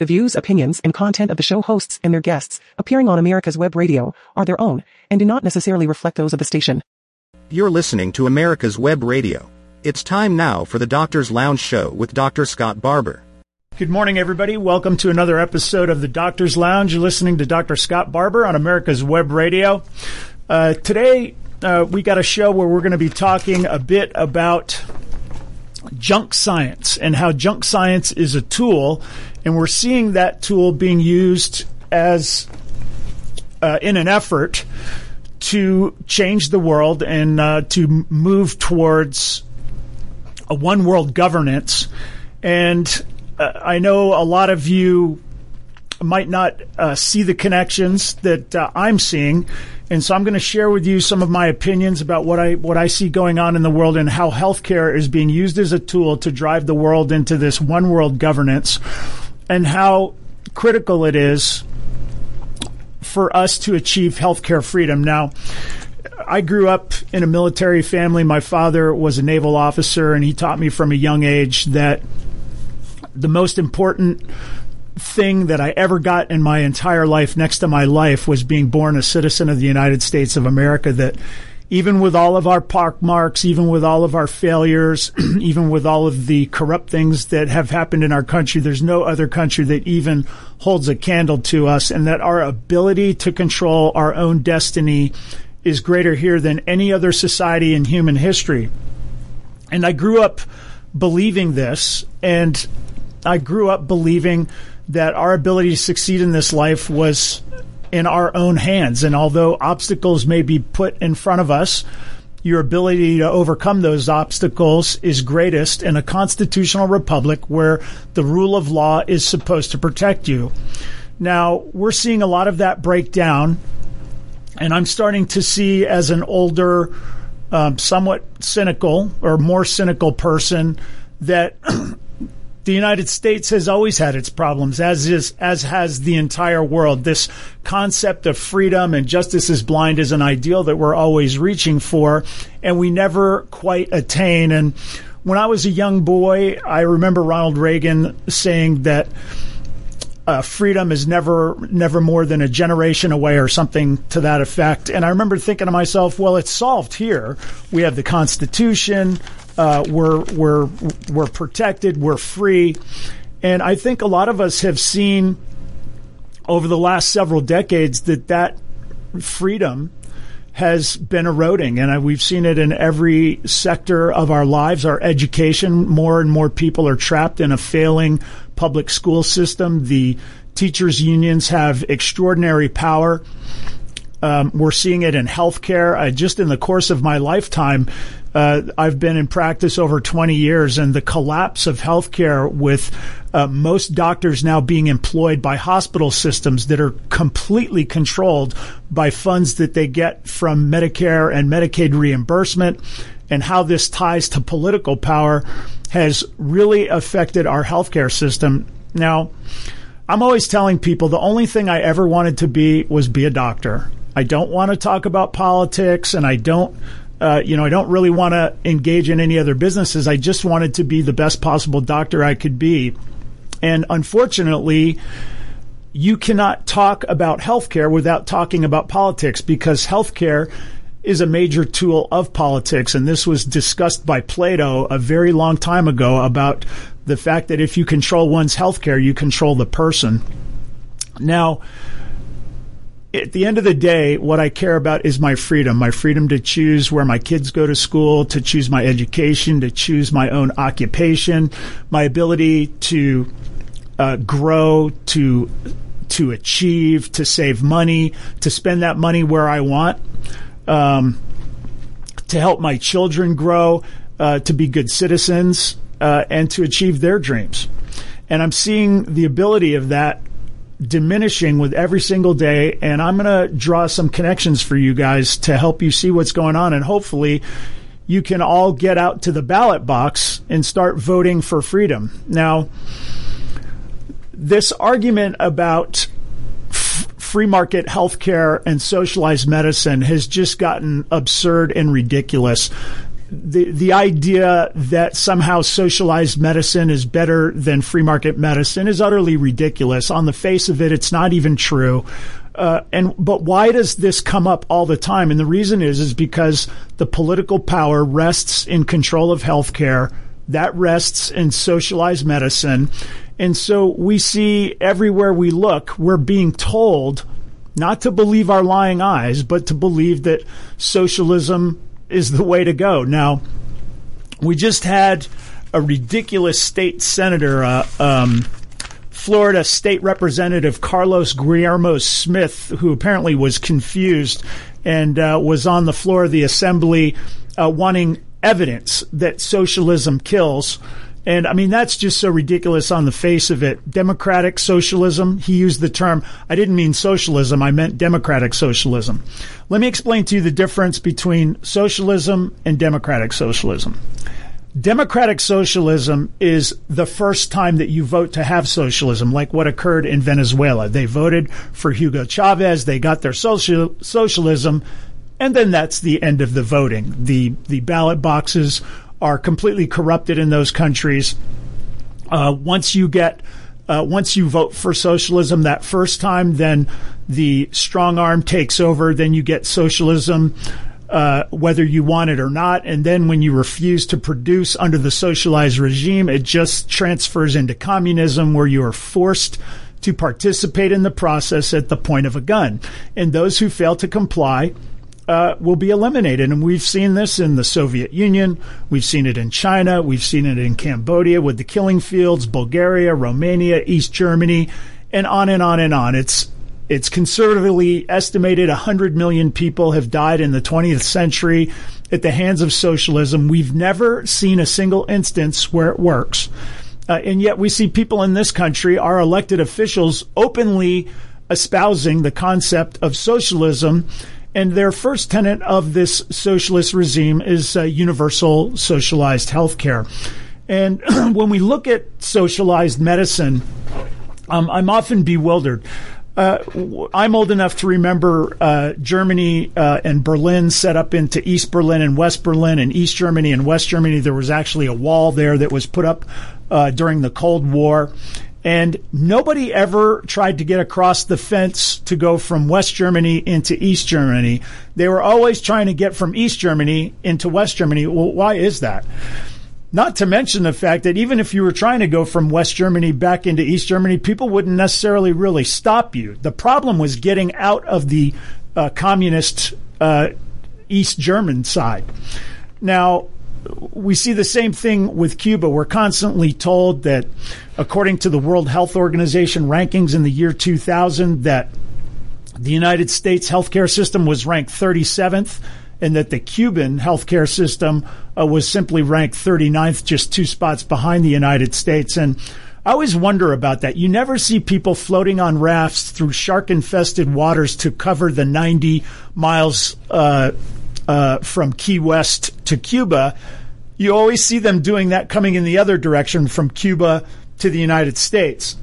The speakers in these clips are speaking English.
The views, opinions, and content of the show hosts and their guests appearing on America's Web Radio are their own and do not necessarily reflect those of the station. You're listening to America's Web Radio. It's time now for the Doctor's Lounge Show with Dr. Scott Barbour. Good morning, everybody. Welcome to another episode of the Doctor's Lounge. You're listening to Dr. Scott Barbour on America's Web Radio. Uh, today, uh, we got a show where we're going to be talking a bit about junk science and how junk science is a tool and we're seeing that tool being used as uh, in an effort to change the world and uh, to move towards a one world governance. And uh, I know a lot of you might not uh, see the connections that uh, I'm seeing. And so I'm going to share with you some of my opinions about what I what I see going on in the world and how healthcare is being used as a tool to drive the world into this one world governance and how critical it is for us to achieve healthcare freedom. Now, I grew up in a military family. My father was a naval officer, and he taught me from a young age that the most important thing that I ever got in my entire life next to my life was being born a citizen of the United States of America that even with all of our park marks, even with all of our failures, even with all of the corrupt things that have happened in our country, there's no other country that even holds a candle to us and that our ability to control our own destiny is greater here than any other society in human history. And I grew up believing this and I grew up believing that our ability to succeed in this life was in our own hands. And although obstacles may be put in front of us, your ability to overcome those obstacles is greatest in a constitutional republic where the rule of law is supposed to protect you. Now, we're seeing a lot of that break down, and I'm starting to see as an older, um, somewhat cynical or more cynical person that the United States has always had its problems, as is as has the entire world. This concept of freedom and justice is blind is an ideal that we're always reaching for, and we never quite attain. And when I was a young boy, I remember Ronald Reagan saying that. Uh, freedom is never never more than a generation away or something to that effect. And I remember thinking to myself, well, it's solved here. We have the Constitution uh, we're we're we're protected, we're free, and I think a lot of us have seen over the last several decades that that freedom has been eroding, and we've seen it in every sector of our lives. Our education, more and more people are trapped in a failing public school system. The teachers' unions have extraordinary power. Um, we're seeing it in healthcare. Uh, just in the course of my lifetime, uh, I've been in practice over 20 years, and the collapse of healthcare with uh, most doctors now being employed by hospital systems that are completely controlled by funds that they get from Medicare and Medicaid reimbursement, and how this ties to political power has really affected our healthcare system. Now, I'm always telling people the only thing I ever wanted to be was be a doctor. I don't want to talk about politics, and I don't uh, you know, I don't really want to engage in any other businesses. I just wanted to be the best possible doctor I could be. And unfortunately, you cannot talk about healthcare without talking about politics because healthcare is a major tool of politics. And this was discussed by Plato a very long time ago about the fact that if you control one's healthcare, you control the person. Now, at the end of the day, what I care about is my freedom, my freedom to choose where my kids go to school, to choose my education, to choose my own occupation, my ability to uh, grow, to to achieve, to save money, to spend that money where I want, um, to help my children grow, uh, to be good citizens, uh, and to achieve their dreams. And I'm seeing the ability of that diminishing with every single day. And I'm going to draw some connections for you guys to help you see what's going on. And hopefully, you can all get out to the ballot box and start voting for freedom. Now, this argument about f- free market healthcare and socialized medicine has just gotten absurd and ridiculous. The the idea that somehow socialized medicine is better than free market medicine is utterly ridiculous. On the face of it, it's not even true. Uh, and but why does this come up all the time? And the reason is is because the political power rests in control of healthcare. That rests in socialized medicine. And so we see everywhere we look, we're being told not to believe our lying eyes, but to believe that socialism is the way to go. Now, we just had a ridiculous state senator, uh, um, Florida State Representative Carlos Guillermo Smith, who apparently was confused and uh, was on the floor of the assembly uh, wanting evidence that socialism kills. And I mean, that's just so ridiculous on the face of it. Democratic socialism, he used the term, I didn't mean socialism, I meant democratic socialism. Let me explain to you the difference between socialism and democratic socialism. Democratic socialism is the first time that you vote to have socialism, like what occurred in Venezuela. They voted for Hugo Chavez, they got their social, socialism, and then that's the end of the voting. The, the ballot boxes are completely corrupted in those countries. Uh, once you get uh, once you vote for socialism that first time, then the strong arm takes over. Then you get socialism, uh, whether you want it or not. And then when you refuse to produce under the socialized regime, it just transfers into communism, where you are forced to participate in the process at the point of a gun. And those who fail to comply uh, will be eliminated. And we've seen this in the Soviet Union. We've seen it in China. We've seen it in Cambodia with the killing fields, Bulgaria, Romania, East Germany, and on and on and on. It's it's conservatively estimated 100 million people have died in the 20th century at the hands of socialism. We've never seen a single instance where it works. Uh, and yet we see people in this country, our elected officials, openly espousing the concept of socialism and their first tenet of this socialist regime is uh, universal socialized health care. And when we look at socialized medicine, um, I'm often bewildered. Uh, I'm old enough to remember uh, Germany uh, and Berlin set up into East Berlin and West Berlin, and East Germany and West Germany. There was actually a wall there that was put up uh, during the Cold War. And nobody ever tried to get across the fence to go from West Germany into East Germany. They were always trying to get from East Germany into West Germany. Well, why is that? Not to mention the fact that even if you were trying to go from West Germany back into East Germany, people wouldn't necessarily really stop you. The problem was getting out of the uh, communist uh, East German side. Now, we see the same thing with Cuba. We're constantly told that, according to the World Health Organization rankings in the year 2000, that the United States healthcare system was ranked 37th and that the Cuban healthcare system uh, was simply ranked 39th, just two spots behind the United States. And I always wonder about that. You never see people floating on rafts through shark infested waters to cover the 90 miles uh, uh, from Key West to Cuba, you always see them doing that coming in the other direction from Cuba to the United States.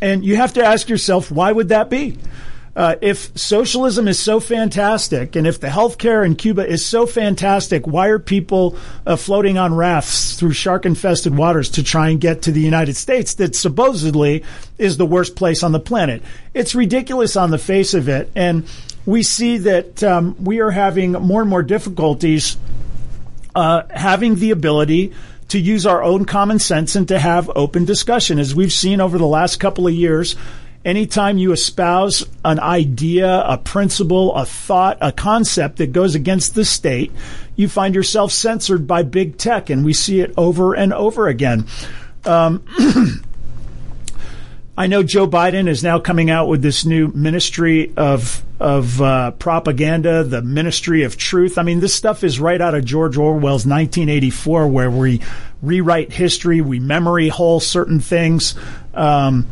And you have to ask yourself, why would that be? Uh, if socialism is so fantastic and if the healthcare in Cuba is so fantastic, why are people uh, floating on rafts through shark infested waters to try and get to the United States that supposedly is the worst place on the planet? It's ridiculous on the face of it. And we see that um, we are having more and more difficulties uh, having the ability to use our own common sense and to have open discussion. As we've seen over the last couple of years, anytime you espouse an idea, a principle, a thought, a concept that goes against the state, you find yourself censored by big tech, and we see it over and over again. Um, I know Joe Biden is now coming out with this new ministry of of uh, propaganda, the ministry of truth. I mean, this stuff is right out of George Orwell's 1984, where we rewrite history, we memory hole certain things. Um,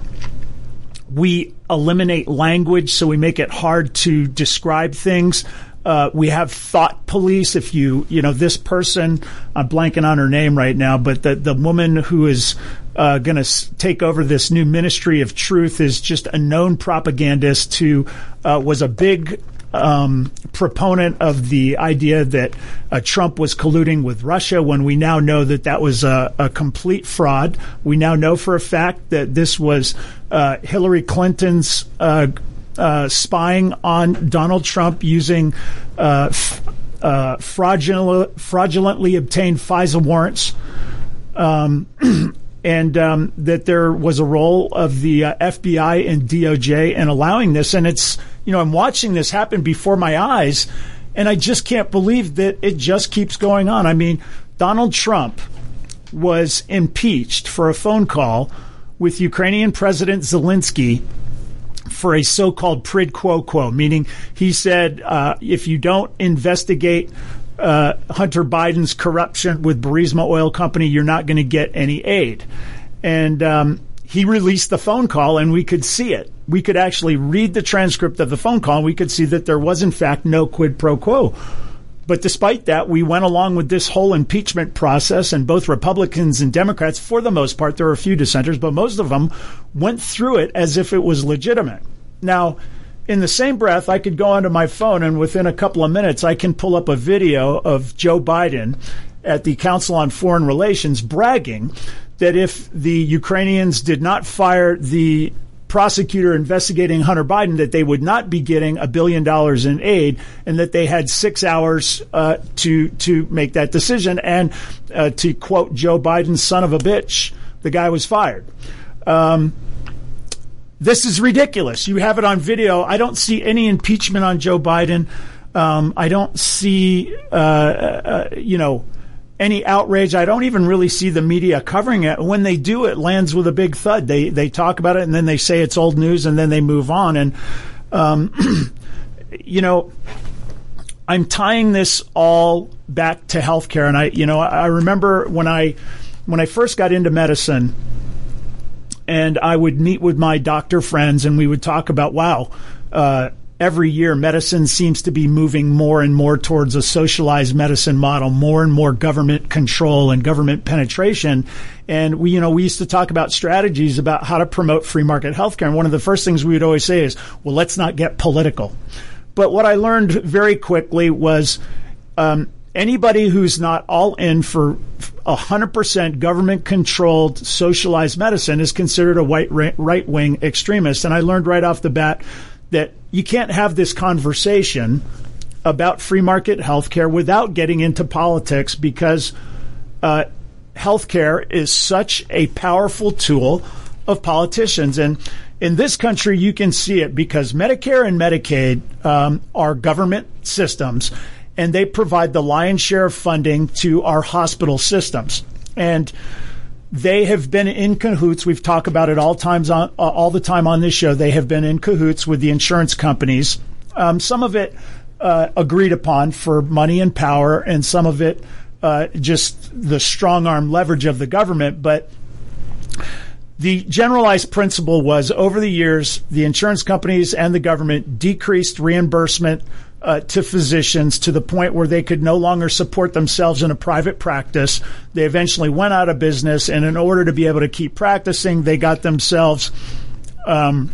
we eliminate language, so we make it hard to describe things. Uh, we have thought police. If you, you know, this person, I'm blanking on her name right now, but the, the woman who is uh, going to s- take over this new ministry of truth is just a known propagandist who uh, was a big um, proponent of the idea that uh, Trump was colluding with Russia when we now know that that was a, a complete fraud. We now know for a fact that this was uh, Hillary Clinton's uh, uh spying on Donald Trump using uh, f- uh, fraudulent, fraudulently obtained FISA warrants. Um, and um, that there was a role of the uh, FBI and DOJ in allowing this. And it's, you know, I'm watching this happen before my eyes, and I just can't believe that it just keeps going on. I mean, Donald Trump was impeached for a phone call with Ukrainian President Zelensky for a so-called prid quo quo, meaning he said, uh, if you don't investigate uh, Hunter Biden's corruption with Burisma Oil Company, you're not going to get any aid. And um, he released the phone call, and we could see it. We could actually read the transcript of the phone call, and we could see that there was, in fact, no quid pro quo. But despite that, we went along with this whole impeachment process, and both Republicans and Democrats, for the most part, there were a few dissenters, but most of them went through it as if it was legitimate. Now, in the same breath, I could go onto my phone and within a couple of minutes, I can pull up a video of Joe Biden at the Council on Foreign Relations bragging that if the Ukrainians did not fire the prosecutor investigating Hunter Biden, that they would not be getting a billion dollars in aid, and that they had six hours uh, to to make that decision. And uh, to quote Joe Biden, "Son of a bitch," the guy was fired. Um, this is ridiculous. You have it on video. I don't see any impeachment on Joe Biden. Um, I don't see, uh, uh, you know, any outrage. I don't even really see the media covering it. When they do, it lands with a big thud. They they talk about it and then they say it's old news and then they move on. And um, you know, I'm tying this all back to healthcare. And I, you know, I remember when I when I first got into medicine and I would meet with my doctor friends and we would talk about, wow, uh, every year medicine seems to be moving more and more towards a socialized medicine model, more and more government control and government penetration. And we, you know, we used to talk about strategies about how to promote free market healthcare. And one of the first things we would always say is, well, let's not get political. But what I learned very quickly was, um, anybody who's not all in for 100% government controlled socialized medicine is considered a white right wing extremist. And I learned right off the bat that you can't have this conversation about free market healthcare without getting into politics because uh, healthcare is such a powerful tool of politicians. And in this country, you can see it because Medicare and Medicaid um, are government systems and they provide the lion's share of funding to our hospital systems. And they have been in cahoots. We've talked about it all times on uh, all the time on this show. They have been in cahoots with the insurance companies. Um, some of it uh, agreed upon for money and power, and some of it uh, just the strong arm leverage of the government. But the generalized principle was over the years, the insurance companies and the government decreased reimbursement uh, to physicians to the point where they could no longer support themselves in a private practice. They eventually went out of business, and in order to be able to keep practicing, they got themselves um,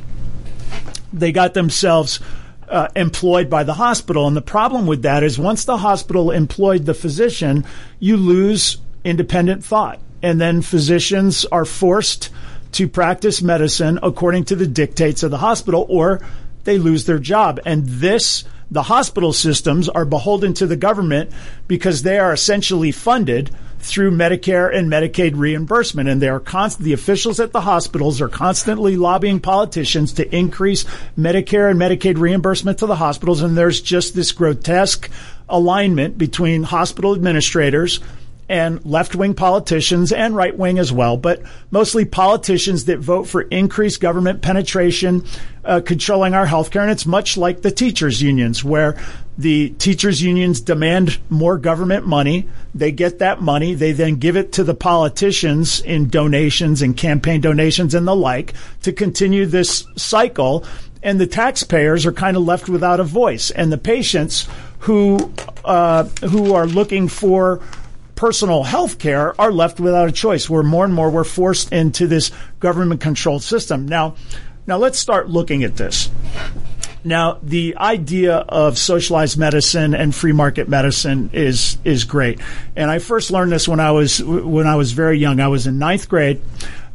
they got themselves uh, employed by the hospital. And the problem with that is once the hospital employed the physician, you lose independent thought, and then physicians are forced to practice medicine according to the dictates of the hospital, or they lose their job. And this the hospital systems are beholden to the government because they are essentially funded through Medicare and Medicaid reimbursement. And they are const- the officials at the hospitals are constantly lobbying politicians to increase Medicare and Medicaid reimbursement to the hospitals. And there's just this grotesque alignment between hospital administrators and left wing politicians and right wing as well, but mostly politicians that vote for increased government penetration, uh, controlling our healthcare. And it's much like the teachers' unions, where the teachers' unions demand more government money. They get that money. They then give it to the politicians in donations and campaign donations and the like to continue this cycle. And the taxpayers are kind of left without a voice. And the patients who uh, who are looking for personal health care are left without a choice where more and more we're forced into this government controlled system. Now, now let's start looking at this. Now, the idea of socialized medicine and free market medicine is is great, and I first learned this when I was when I was very young. I was in ninth grade.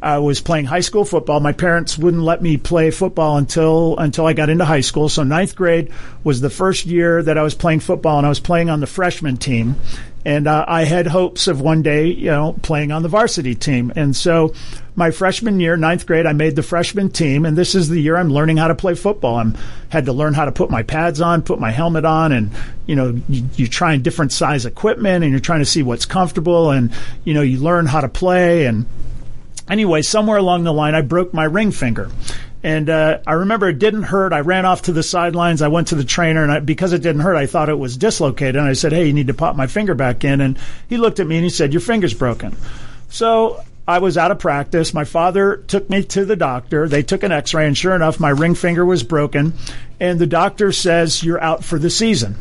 I was playing high school football. My parents wouldn't let me play football until until I got into high school. So ninth grade was the first year that I was playing football, and I was playing on the freshman team. And uh, I had hopes of one day, you know, playing on the varsity team. And so my freshman year, ninth grade, I made the freshman team, and this is the year I'm learning how to play football. I'm had to learn how to put my pads on, put my helmet on, and you know, you, you're trying different size equipment, and you're trying to see what's comfortable, and you know, you learn how to play. And anyway, somewhere along the line, I broke my ring finger. And uh, I remember it didn't hurt. I ran off to the sidelines. I went to the trainer, and I, because it didn't hurt, I thought it was dislocated. And I said, "Hey, you need to pop my finger back in." And he looked at me and he said, "Your finger's broken." So I was out of practice. My father took me to the doctor. They took an X-ray, and sure enough, my ring finger was broken. And the doctor says, "You're out for the season."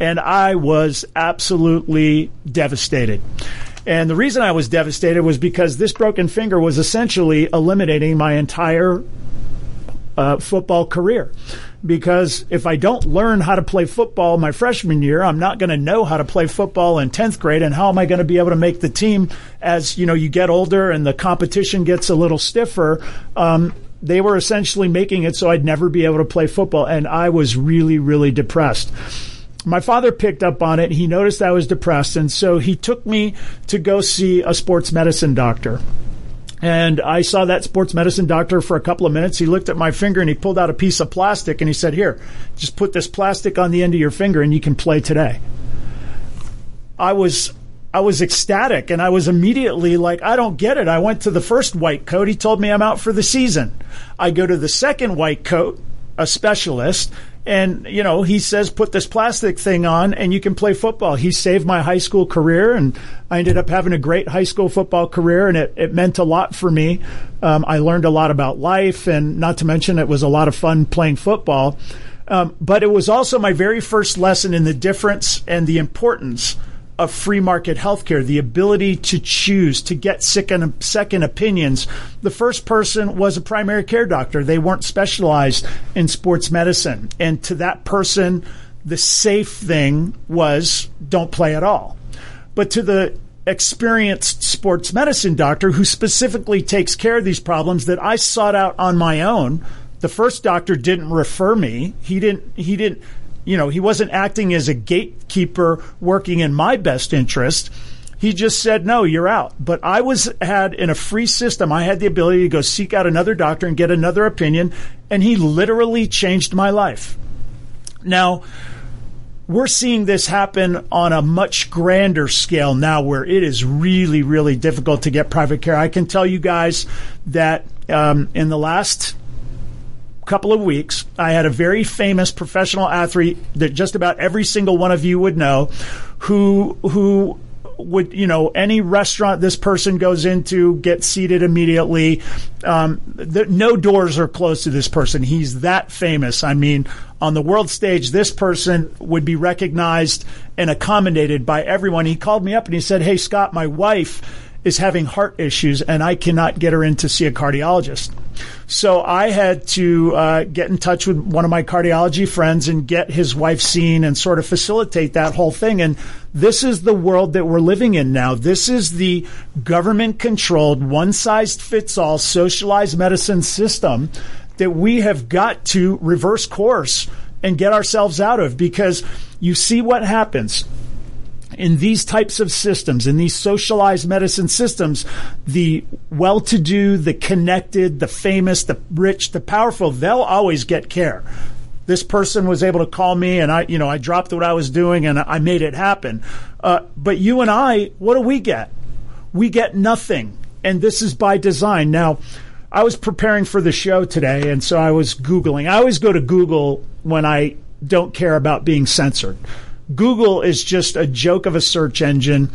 And I was absolutely devastated. And the reason I was devastated was because this broken finger was essentially eliminating my entire uh, football career. Because if I don't learn how to play football my freshman year, I'm not going to know how to play football in 10th grade. And how am I going to be able to make the team as, you know, you get older and the competition gets a little stiffer? Um, they were essentially making it so I'd never be able to play football. And I was really, really depressed my father picked up on it. He noticed I was depressed, and so he took me to go see a sports medicine doctor. And I saw that sports medicine doctor for a couple of minutes. He looked at my finger and he pulled out a piece of plastic and he said, Here, just put this plastic on the end of your finger and you can play today. I was I was ecstatic and I was immediately like, I don't get it. I went to the first white coat. He told me I'm out for the season. I go to the second white coat, a specialist, and, you know, he says, put this plastic thing on and you can play football. He saved my high school career and I ended up having a great high school football career and it, it meant a lot for me. Um, I learned a lot about life and not to mention it was a lot of fun playing football. Um, but it was also my very first lesson in the difference and the importance of free market healthcare, the ability to choose, to get second, second opinions. The first person was a primary care doctor. They weren't specialized in sports medicine. And to that person, the safe thing was don't play at all. But to the experienced sports medicine doctor who specifically takes care of these problems that I sought out on my own, the first doctor didn't refer me. He didn't, he didn't, you know, he wasn't acting as a gatekeeper working in my best interest. He just said, no, you're out. But I was had in a free system. I had the ability to go seek out another doctor and get another opinion. And he literally changed my life. Now, we're seeing this happen on a much grander scale now where it is really, really difficult to get private care. I can tell you guys that um, in the last couple of weeks, I had a very famous professional athlete that just about every single one of you would know who, who would you know any restaurant this person goes into get seated immediately. Um, the, no doors are closed to this person. He's that famous. I mean on the world stage this person would be recognized and accommodated by everyone. He called me up and he said hey scott my wife is having heart issues and I cannot get her in to see a cardiologist. So I had to uh, get in touch with one of my cardiology friends and get his wife seen and sort of facilitate that whole thing. And this is the world that we're living in now. This is the government controlled, one size fits all socialized medicine system that we have got to reverse course and get ourselves out of because you see what happens in these types of systems, in these socialized medicine systems, the well to do, the connected, the famous, the rich, the powerful, they'll always get care. This person was able to call me and I, you know, I dropped what I was doing and I made it happen. Uh, but you and I, what do we get? We get nothing. And this is by design. Now, I was preparing for the show today, and so I was Googling. I always go to Google when I don't care about being censored. Google is just a joke of a search engine.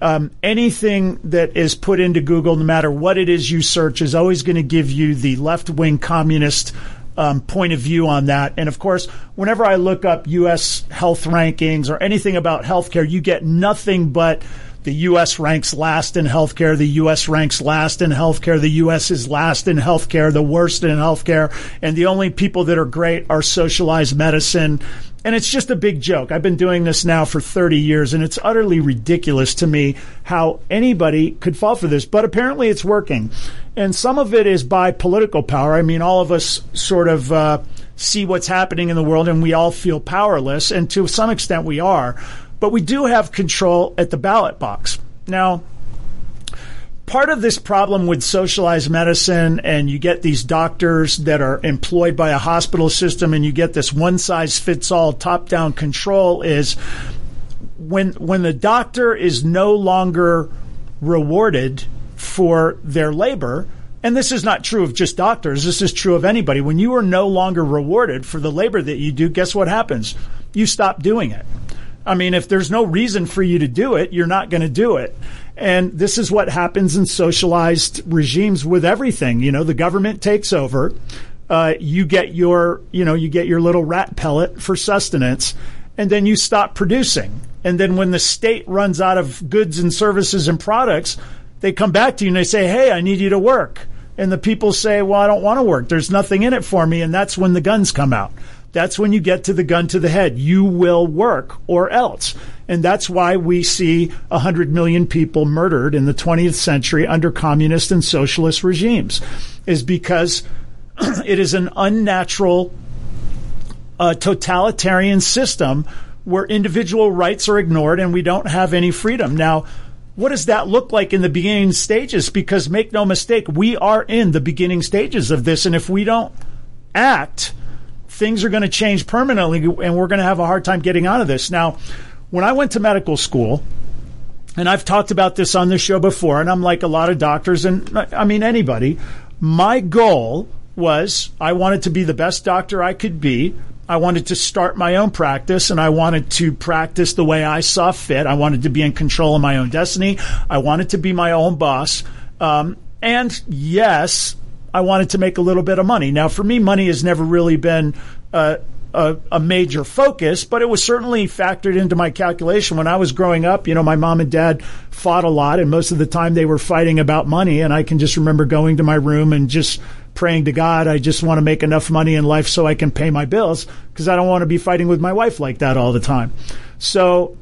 Um, anything that is put into Google, no matter what it is you search, is always going to give you the left wing communist um, point of view on that. And of course, whenever I look up U.S. health rankings or anything about healthcare, you get nothing but the U.S. ranks last in healthcare. The U.S. ranks last in healthcare. The U.S. is last in healthcare, the worst in healthcare. And the only people that are great are socialized medicine. And it's just a big joke. I've been doing this now for 30 years, and it's utterly ridiculous to me how anybody could fall for this. But apparently it's working. And some of it is by political power. I mean, all of us sort of uh, see what's happening in the world, and we all feel powerless. And to some extent, we are but we do have control at the ballot box. Now, part of this problem with socialized medicine and you get these doctors that are employed by a hospital system and you get this one size fits all top down control is when when the doctor is no longer rewarded for their labor and this is not true of just doctors this is true of anybody when you are no longer rewarded for the labor that you do guess what happens you stop doing it I mean, if there's no reason for you to do it, you're not going to do it. And this is what happens in socialized regimes with everything. You know, the government takes over. Uh, you get your, you know, you get your little rat pellet for sustenance, and then you stop producing. And then when the state runs out of goods and services and products, they come back to you and they say, "Hey, I need you to work." And the people say, "Well, I don't want to work. There's nothing in it for me." And that's when the guns come out. That's when you get to the gun to the head. You will work or else. And that's why we see 100 million people murdered in the 20th century under communist and socialist regimes, is because it is an unnatural uh, totalitarian system where individual rights are ignored and we don't have any freedom. Now, what does that look like in the beginning stages? Because make no mistake, we are in the beginning stages of this. And if we don't act, things are going to change permanently and we're going to have a hard time getting out of this. Now, when I went to medical school, and I've talked about this on this show before, and I'm like a lot of doctors, and I mean anybody, my goal was I wanted to be the best doctor I could be. I wanted to start my own practice and I wanted to practice the way I saw fit. I wanted to be in control of my own destiny. I wanted to be my own boss. Um, and yes, I wanted to make a little bit of money. Now, for me, money has never really been uh, a, a, major focus, but it was certainly factored into my calculation. When I was growing up, you know, my mom and dad fought a lot, and most of the time they were fighting about money. And I can just remember going to my room and just praying to God, I just want to make enough money in life so I can pay my bills because I don't want to be fighting with my wife like that all the time. So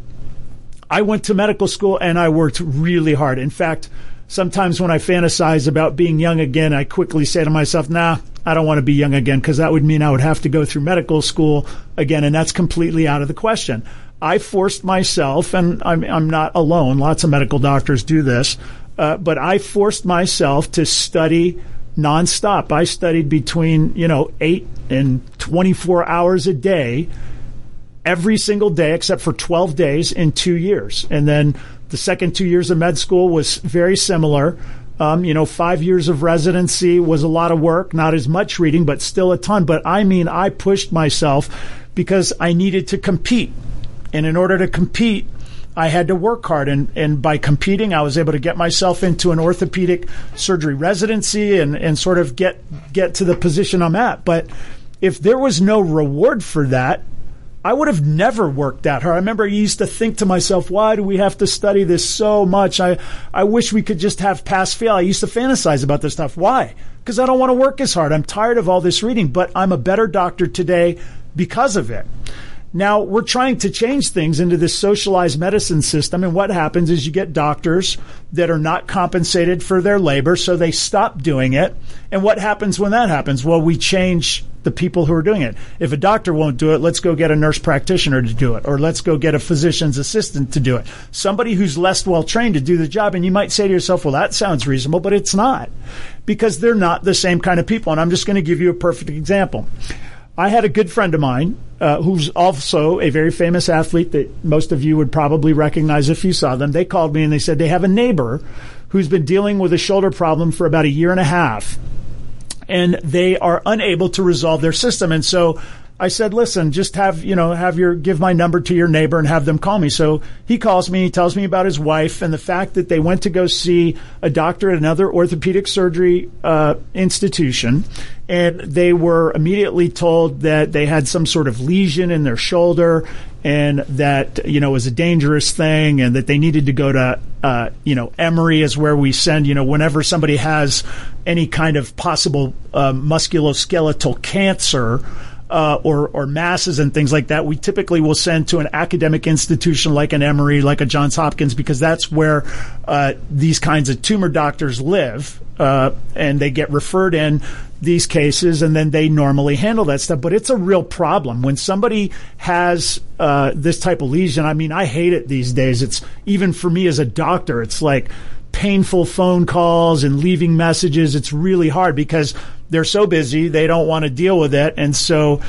I went to medical school and I worked really hard. In fact, sometimes when I fantasize about being young again, I quickly say to myself, nah, I don't want to be young again because that would mean I would have to go through medical school again, and that's completely out of the question. I forced myself, and I'm, I'm not alone, lots of medical doctors do this, uh, but I forced myself to study nonstop. I studied between, you know, eight and 24 hours a day every single day except for 12 days in two years. And then the second two years of med school was very similar. Um, you know, five years of residency was a lot of work, not as much reading, but still a ton. But I mean, I pushed myself because I needed to compete. And in order to compete, I had to work hard. And, and by competing, I was able to get myself into an orthopedic surgery residency and, and sort of get, get to the position I'm at. But if there was no reward for that, I would have never worked that hard. I remember I used to think to myself, why do we have to study this so much? I, I wish we could just have pass fail. I used to fantasize about this stuff. Why? Because I don't want to work as hard. I'm tired of all this reading, but I'm a better doctor today because of it. Now we're trying to change things into this socialized medicine system. And what happens is you get doctors that are not compensated for their labor. So they stop doing it. And what happens when that happens? Well, we change the people who are doing it. If a doctor won't do it, let's go get a nurse practitioner to do it, or let's go get a physician's assistant to do it. Somebody who's less well trained to do the job. And you might say to yourself, well, that sounds reasonable, but it's not because they're not the same kind of people. And I'm just going to give you a perfect example. I had a good friend of mine uh, who's also a very famous athlete that most of you would probably recognize if you saw them. They called me and they said they have a neighbor who's been dealing with a shoulder problem for about a year and a half and they are unable to resolve their system. And so I said, listen, just have, you know, have your, give my number to your neighbor and have them call me. So he calls me, he tells me about his wife and the fact that they went to go see a doctor at another orthopedic surgery uh, institution. And they were immediately told that they had some sort of lesion in their shoulder and that, you know, was a dangerous thing and that they needed to go to, uh, you know, Emory is where we send, you know, whenever somebody has any kind of possible uh, musculoskeletal cancer, uh, or or masses and things like that, we typically will send to an academic institution like an Emory, like a Johns Hopkins, because that's where uh, these kinds of tumor doctors live, uh, and they get referred in these cases, and then they normally handle that stuff. But it's a real problem when somebody has uh, this type of lesion. I mean, I hate it these days. It's even for me as a doctor, it's like painful phone calls and leaving messages. It's really hard because they're so busy, they don't want to deal with it. And so,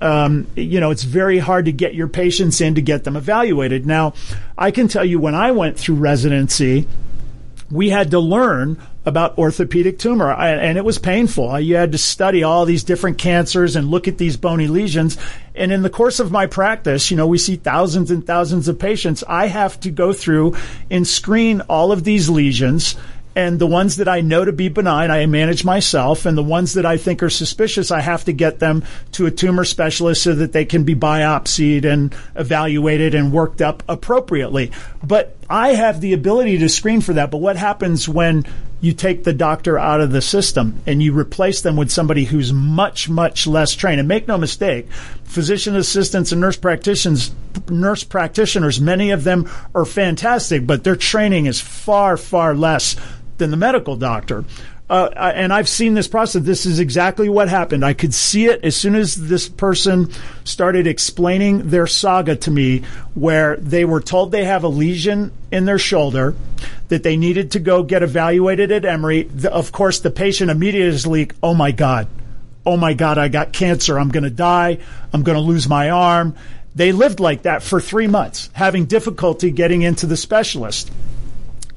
um, you know, it's very hard to get your patients in to get them evaluated. Now, I can tell you when I went through residency, we had to learn about orthopedic tumor, and it was painful. You had to study all these different cancers and look at these bony lesions. And in the course of my practice, you know, we see thousands and thousands of patients. I have to go through and screen all of these lesions and the ones that I know to be benign, I manage myself. And the ones that I think are suspicious, I have to get them to a tumor specialist so that they can be biopsied and evaluated and worked up appropriately. But I have the ability to screen for that. But what happens when you take the doctor out of the system and you replace them with somebody who's much, much less trained? And make no mistake, physician assistants and nurse practitioners, nurse practitioners, many of them are fantastic, but their training is far, far less than the medical doctor. Uh, and I've seen this process. This is exactly what happened. I could see it as soon as this person started explaining their saga to me, where they were told they have a lesion in their shoulder, that they needed to go get evaluated at Emory. The, of course, the patient immediately is like, "Oh my God, oh my God, I got cancer. I'm going to die. I'm going to lose my arm." They lived like that for three months, having difficulty getting into the specialist.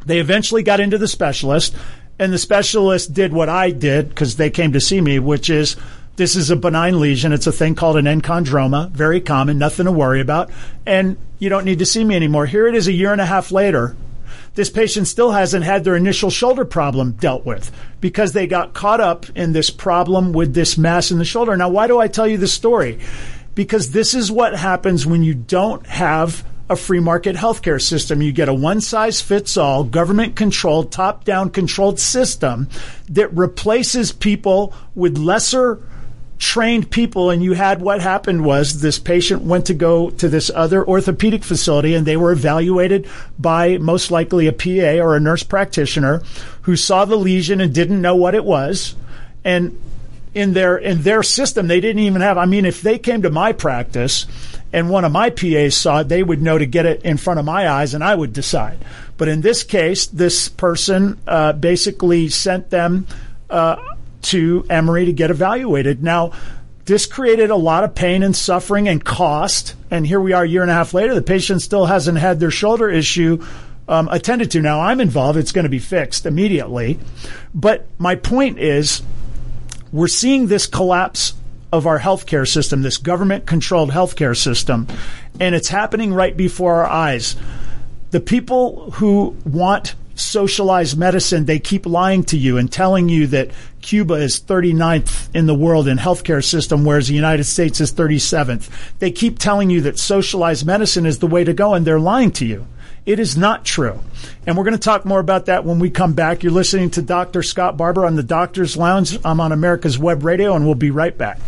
They eventually got into the specialist, and the specialist did what I did because they came to see me, which is this is a benign lesion. It's a thing called an enchondroma, very common, nothing to worry about, and you don't need to see me anymore. Here it is a year and a half later. This patient still hasn't had their initial shoulder problem dealt with because they got caught up in this problem with this mass in the shoulder. Now, why do I tell you this story? Because this is what happens when you don't have a free market healthcare system. You get a one size fits all, government controlled, top down controlled system that replaces people with lesser trained people and you had what happened was this patient went to go to this other orthopedic facility and they were evaluated by most likely a PA or a nurse practitioner who saw the lesion and didn't know what it was and in their in their system they didn't even have I mean if they came to my practice and one of my PAs saw it, they would know to get it in front of my eyes and I would decide. But in this case, this person uh, basically sent them uh, to Emory to get evaluated. Now, this created a lot of pain and suffering and cost. And here we are a year and a half later, the patient still hasn't had their shoulder issue um, attended to. Now, I'm involved, it's going to be fixed immediately. But my point is, we're seeing this collapse of our healthcare system, this government controlled healthcare system, and it's happening right before our eyes. The people who want socialized medicine, they keep lying to you and telling you that Cuba is 39th in the world in healthcare system, whereas the United States is 37th. They keep telling you that socialized medicine is the way to go, and they're lying to you. It is not true. And we're going to talk more about that when we come back. You're listening to Dr. Scott Barbour on the Doctor's Lounge. I'm on America's Web Radio, and we'll be right back.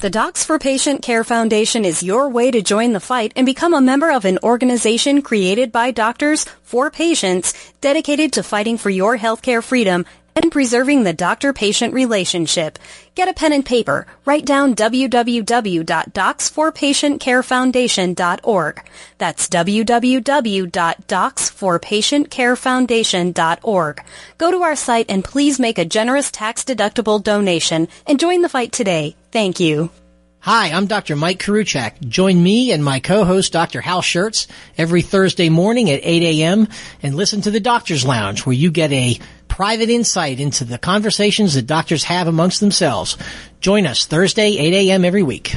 The Docs for Patient Care Foundation is your way to join the fight and become a member of an organization created by doctors for patients dedicated to fighting for your healthcare freedom and preserving the doctor-patient relationship. Get a pen and paper. Write down www.docs4patientcarefoundation.org. That's www.docs4patientcarefoundation.org. Go to our site and please make a generous tax-deductible donation and join the fight today. Thank you. Hi, I'm Dr. Mike Koriwchak. Join me and my co-host Dr. Hal Scherz every Thursday morning at 8 a.m. and listen to the Doctor's Lounge where you get a private insight into the conversations that doctors have amongst themselves. Join us Thursday, 8 a.m. every week.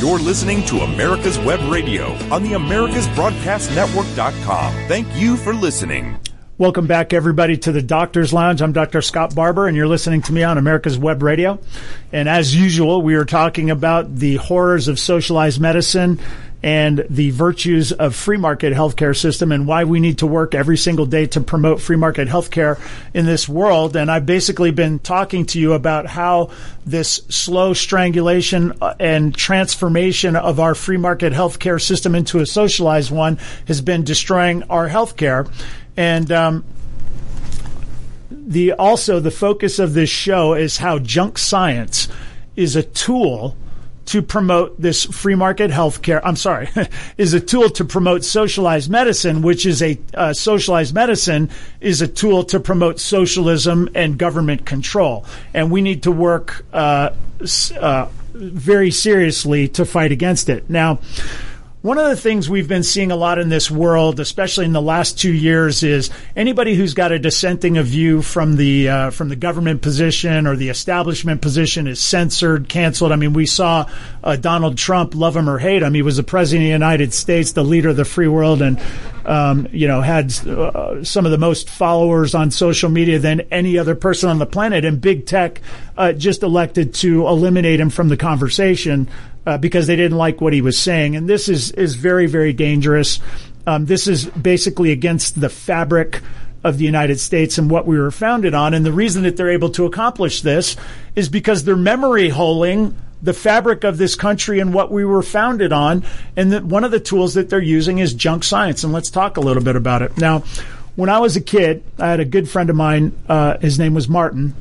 You're listening to America's Web Radio on the AmericasBroadcastNetwork.com. Thank you for listening. Welcome back, everybody, to the Doctor's Lounge. I'm Dr. Scott Barbour, and you're listening to me on America's Web Radio. And as usual, we are talking about the horrors of socialized medicine and the virtues of free market healthcare system and why we need to work every single day to promote free market healthcare in this world. And I've basically been talking to you about how this slow strangulation uh, and transformation of our free market healthcare system into a socialized one has been destroying our healthcare. And, um, the also the focus of this show is how junk science is a tool to promote this free market healthcare. I'm sorry, is a tool to promote socialized medicine, which is a uh, socialized medicine is a tool to promote socialism and government control. And we need to work uh, uh, very seriously to fight against it. Now, one of the things we've been seeing a lot in this world, especially in the last two years, is anybody who's got a dissenting of view from the uh, from the government position or the establishment position is censored, canceled. I mean, we saw uh, Donald Trump, love him or hate him, he was the president of the United States, the leader of the free world, and um, you know had uh, some of the most followers on social media than any other person on the planet. And big tech uh, just elected to eliminate him from the conversation uh, because they didn't like what he was saying. And this is, is very, very dangerous. Um, this is basically against the fabric of the United States and what we were founded on. And the reason that they're able to accomplish this is because they're memory holing the fabric of this country and what we were founded on. And that one of the tools that they're using is junk science. And let's talk a little bit about it. Now, when I was a kid, I had a good friend of mine. Uh, his name was Martin.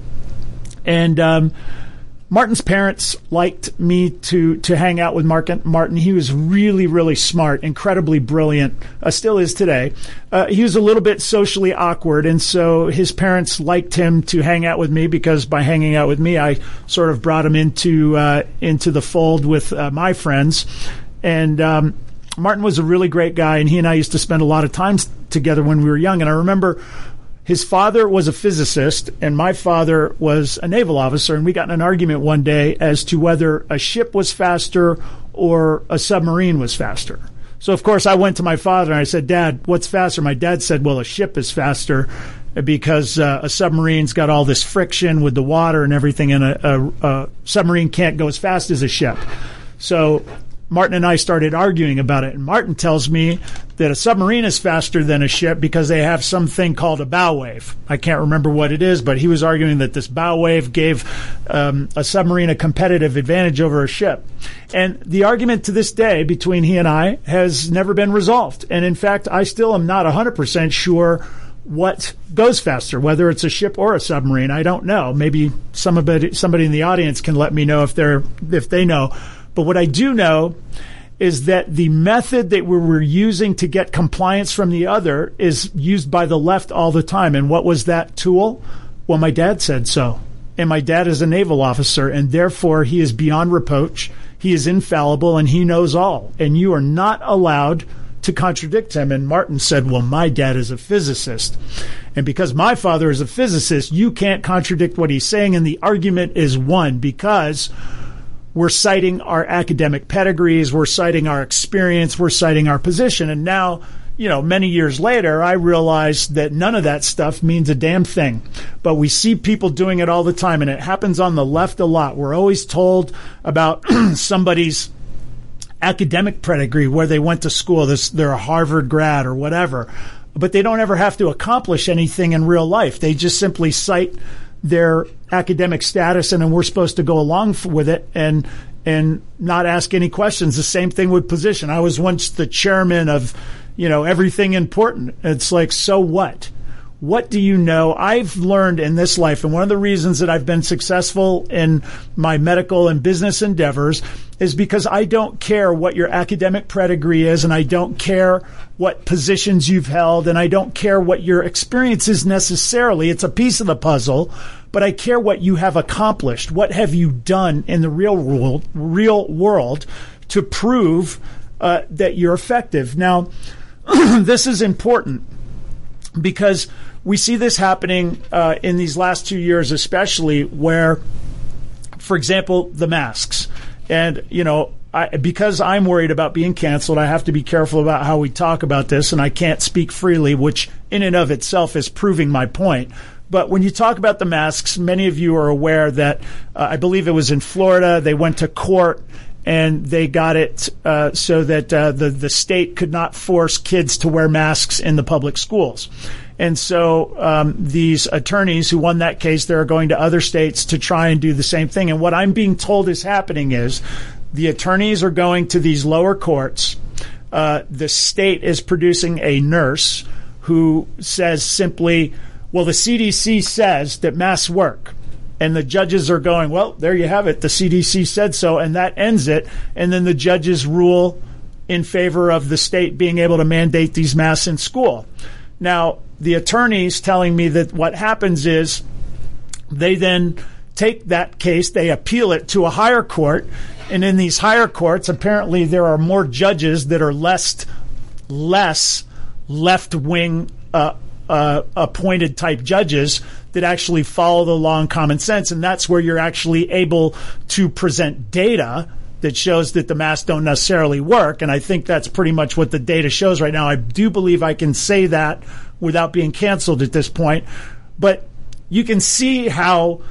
And, um, Martin's parents liked me to to hang out with Martin. He was really, really smart, incredibly brilliant. Uh, still is today. Uh, he was a little bit socially awkward, and so his parents liked him to hang out with me because by hanging out with me, I sort of brought him into uh, into the fold with uh, my friends. And um, Martin was a really great guy, and he and I used to spend a lot of time together when we were young. And I remember his father was a physicist and my father was a naval officer and we got in an argument one day as to whether a ship was faster or a submarine was faster. So of course I went to my father and I said, "Dad, what's faster?" My dad said, "Well, a ship is faster." Because uh, a submarine's got all this friction with the water and everything, and a, a, a submarine can't go as fast as a ship. So Martin and I started arguing about it. And Martin tells me that a submarine is faster than a ship because they have something called a bow wave. I can't remember what it is, but he was arguing that this bow wave gave um, a submarine a competitive advantage over a ship. And the argument to this day between he and I has never been resolved. And in fact, I still am not 100% sure what goes faster, whether it's a ship or a submarine. I don't know. Maybe somebody somebody in the audience can let me know if they're if they know. But what I do know is that the method that we were using to get compliance from the other is used by the left all the time. And what was that tool? Well, my dad said so. And my dad is a naval officer, and therefore he is beyond reproach. He is infallible and he knows all. And you are not allowed to contradict him. And Martin said, Well, my dad is a physicist. And because my father is a physicist, you can't contradict what he's saying. And the argument is won because we're citing our academic pedigrees, we're citing our experience, we're citing our position. And now, you know, many years later, I realized that none of that stuff means a damn thing. But we see people doing it all the time, and it happens on the left a lot. We're always told about somebody's academic pedigree, where they went to school, they're a Harvard grad or whatever. But they don't ever have to accomplish anything in real life. They just simply cite their academic status and then we're supposed to go along with it and and not ask any questions. The same thing with position. I was once the chairman of, you know, everything important. It's like, so what? What do you know? I've learned in this life, and one of the reasons that I've been successful in my medical and business endeavors is because I don't care what your academic pedigree is, and I don't care what positions you've held, and I don't care what your experience is necessarily. It's a piece of the puzzle, but I care what you have accomplished. What have you done in the real world, real world to prove uh, that you're effective? Now, this is important because we see this happening uh, in these last two years, especially where, for example, the masks. And, you know, I, because I'm worried about being canceled, I have to be careful about how we talk about this, and I can't speak freely, which in and of itself is proving my point. But when you talk about the masks, many of you are aware that uh, I believe it was in Florida. They went to court and they got it uh, so that uh, the the state could not force kids to wear masks in the public schools. And so um, these attorneys who won that case, they're going to other states to try and do the same thing. And what I'm being told is happening is the attorneys are going to these lower courts. Uh, the state is producing a nurse who says simply, well, the CDC says that masks work. And the judges are going, well, there you have it. The CDC said so, and that ends it. And then the judges rule in favor of the state being able to mandate these masks in school. Now, the attorneys telling me that what happens is they then take that case, they appeal it to a higher court, and in these higher courts, apparently there are more judges that are less less left wing uh, uh, appointed type judges that actually follow the law and common sense, and that's where you're actually able to present data that shows that the masks don't necessarily work. And I think that's pretty much what the data shows right now. I do believe I can say that without being canceled at this point. But you can see how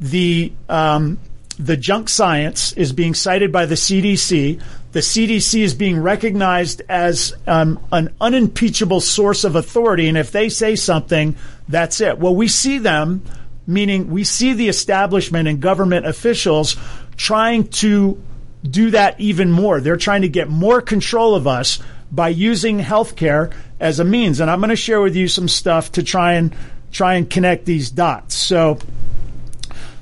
the um, the junk science is being cited by the CDC. The CDC is being recognized as um, an unimpeachable source of authority, and if they say something, that's it. Well, we see them, meaning we see the establishment and government officials trying to do that even more. They're trying to get more control of us by using healthcare as a means. And I'm going to share with you some stuff to try and try and connect these dots. So,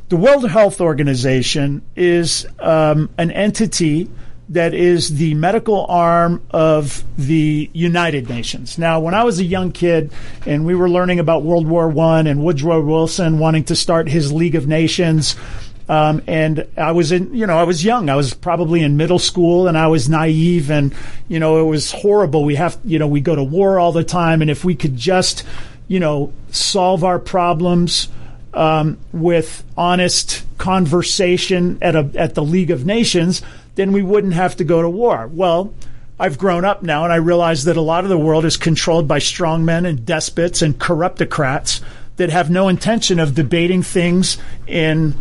the World Health Organization is um, an entity that is the medical arm of the United Nations. Now, when I was a young kid and we were learning about World War One and Woodrow Wilson wanting to start his League of Nations, um, and I was in, you know, I was young. I was probably in middle school and I was naive and, you know, it was horrible. We have, you know, we go to war all the time. And if we could just, you know, solve our problems, um, with honest conversation at a, at the League of Nations, then we wouldn't have to go to war. Well, I've grown up now and I realize that a lot of the world is controlled by strongmen and despots and corruptocrats that have no intention of debating things in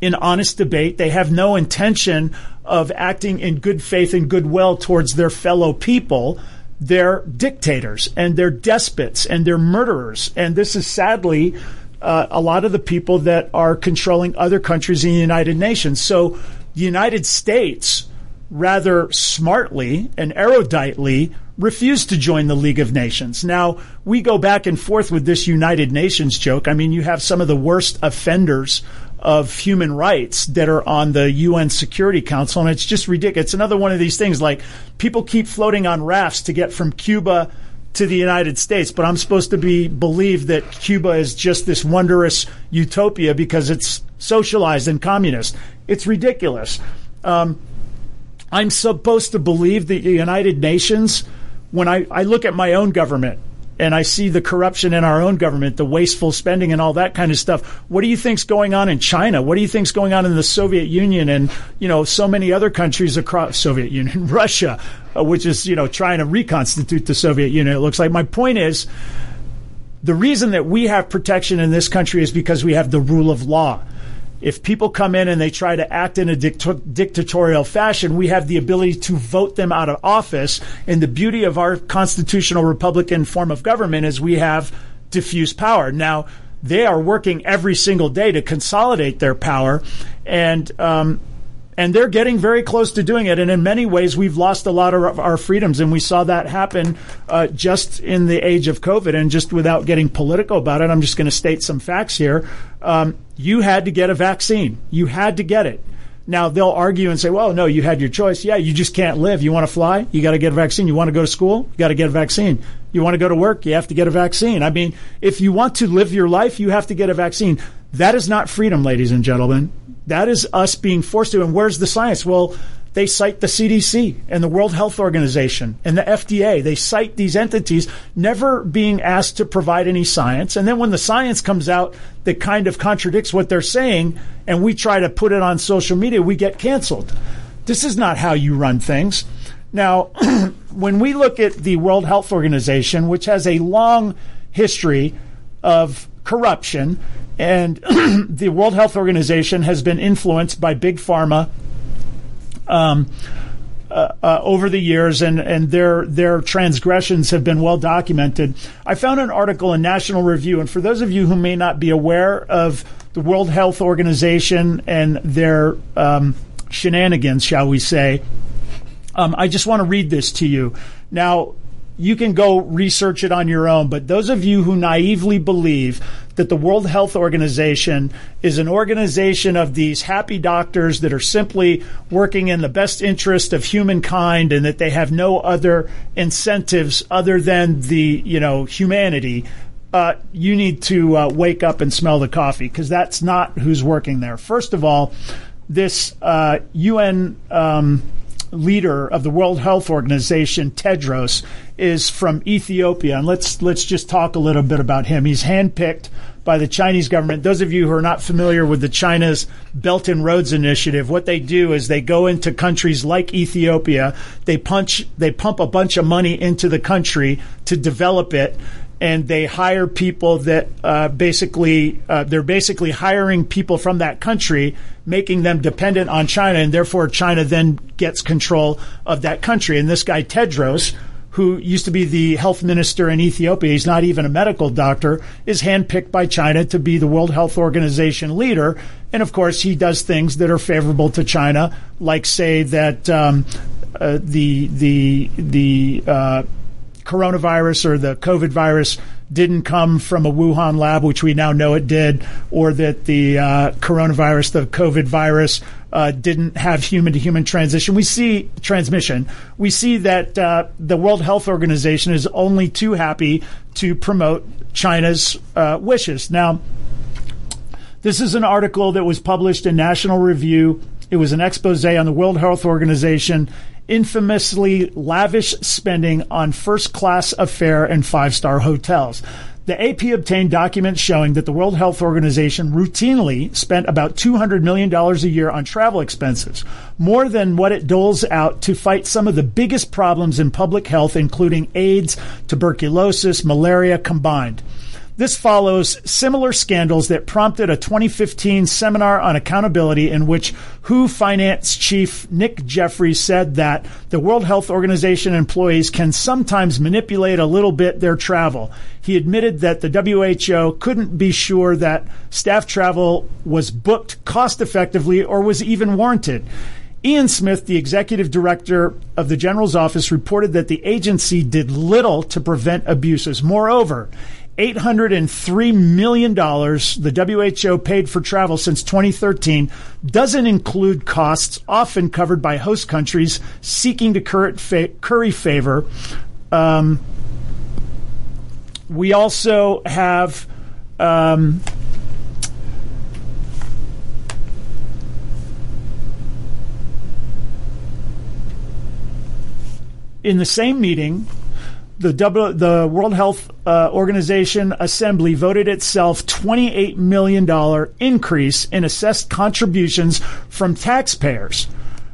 in honest debate. They have no intention of acting in good faith and goodwill towards their fellow people. They're dictators and they're despots and they're murderers. And this is sadly uh, a lot of the people that are controlling other countries in the United Nations. So the United States, rather smartly and eruditely, refused to join the League of Nations. Now, we go back and forth with this United Nations joke. I mean, you have some of the worst offenders of human rights that are on the UN Security Council, and it's just ridiculous. It's another one of these things like people keep floating on rafts to get from Cuba to the United States, but I'm supposed to be believe that Cuba is just this wondrous utopia because it's socialized and communist. It's ridiculous. Um, I'm supposed to believe the United Nations when I, I look at my own government and I see the corruption in our own government, the wasteful spending and all that kind of stuff. What do you think's going on in China? What do you think's going on in the Soviet Union and, you know, so many other countries across Soviet Union, Russia, uh, which is, you know, trying to reconstitute the Soviet Union. It looks like my point is the reason that we have protection in this country is because we have the rule of law if people come in and they try to act in a dictatorial fashion, we have the ability to vote them out of office. And the beauty of our constitutional Republican form of government is we have diffuse power. Now, they are working every single day to consolidate their power. And, um, And they're getting very close to doing it. And in many ways, we've lost a lot of our freedoms. And we saw that happen uh, just in the age of COVID. And just without getting political about it, I'm just going to state some facts here. Um, you had to get a vaccine. You had to get it. Now they'll argue and say, well, no, you had your choice. Yeah, you just can't live. You want to fly? You got to get a vaccine. You want to go to school? You got to get a vaccine. You want to go to work? You have to get a vaccine. I mean, if you want to live your life, you have to get a vaccine. That is not freedom, ladies and gentlemen. That is us being forced to. And where's the science? Well, they cite the CDC and the World Health Organization and the FDA. They cite these entities never being asked to provide any science. And then when the science comes out that kind of contradicts what they're saying and we try to put it on social media, we get canceled. This is not how you run things. Now, when we look at the World Health Organization, which has a long history of corruption, and the World Health Organization has been influenced by big pharma um, uh, uh, over the years, and, and their their transgressions have been well documented. I found an article in National Review, and for those of you who may not be aware of the World Health Organization and their um, shenanigans, shall we say, um, I just want to read this to you. Now, you can go research it on your own, but those of you who naively believe that the World Health Organization is an organization of these happy doctors that are simply working in the best interest of humankind and that they have no other incentives other than the, you know, humanity. Uh, you need to uh, wake up and smell the coffee because that's not who's working there. First of all, this uh, UN um, leader of the World Health Organization, Tedros, is from Ethiopia, and let's let's just talk a little bit about him. He's handpicked by the Chinese government. Those of you who are not familiar with the China's Belt and Roads Initiative, what they do is they go into countries like Ethiopia, they punch they pump a bunch of money into the country to develop it and they hire people that uh, basically uh, they're basically hiring people from that country, making them dependent on China, and therefore China then gets control of that country. And this guy Tedros, who used to be the health minister in Ethiopia, he's not even a medical doctor, is handpicked by China to be the World Health Organization leader. And of course, he does things that are favorable to China, like say that um, uh, the the the uh, coronavirus or the COVID virus didn't come from a Wuhan lab, which we now know it did, or that the uh, coronavirus, the COVID virus, uh, didn't have human to human transition. We see transmission. We see that uh, the World Health Organization is only too happy to promote China's uh, wishes. Now, this is an article that was published in National Review. It was an expose on the World Health Organization infamously lavish spending on first class affair and five star hotels. The AP obtained documents showing that the World Health Organization routinely spent about $200 million a year on travel expenses, more than what it doles out to fight some of the biggest problems in public health, including AIDS, tuberculosis, malaria combined. This follows similar scandals that prompted a 2015 seminar on accountability in which WHO finance chief Nick Jeffreys said that the World Health Organization employees can sometimes manipulate a little bit their travel. He admitted that the WHO couldn't be sure that staff travel was booked cost effectively or was even warranted. Ian Smith, the executive director of the general's office, reported that the agency did little to prevent abuses. Moreover, $803 million the WHO paid for travel since 2013 doesn't include costs often covered by host countries seeking to curry favor. Um, we also have. Um, in the same meeting, the, w, the World Health uh, Organization Assembly voted itself $28 million increase in assessed contributions from taxpayers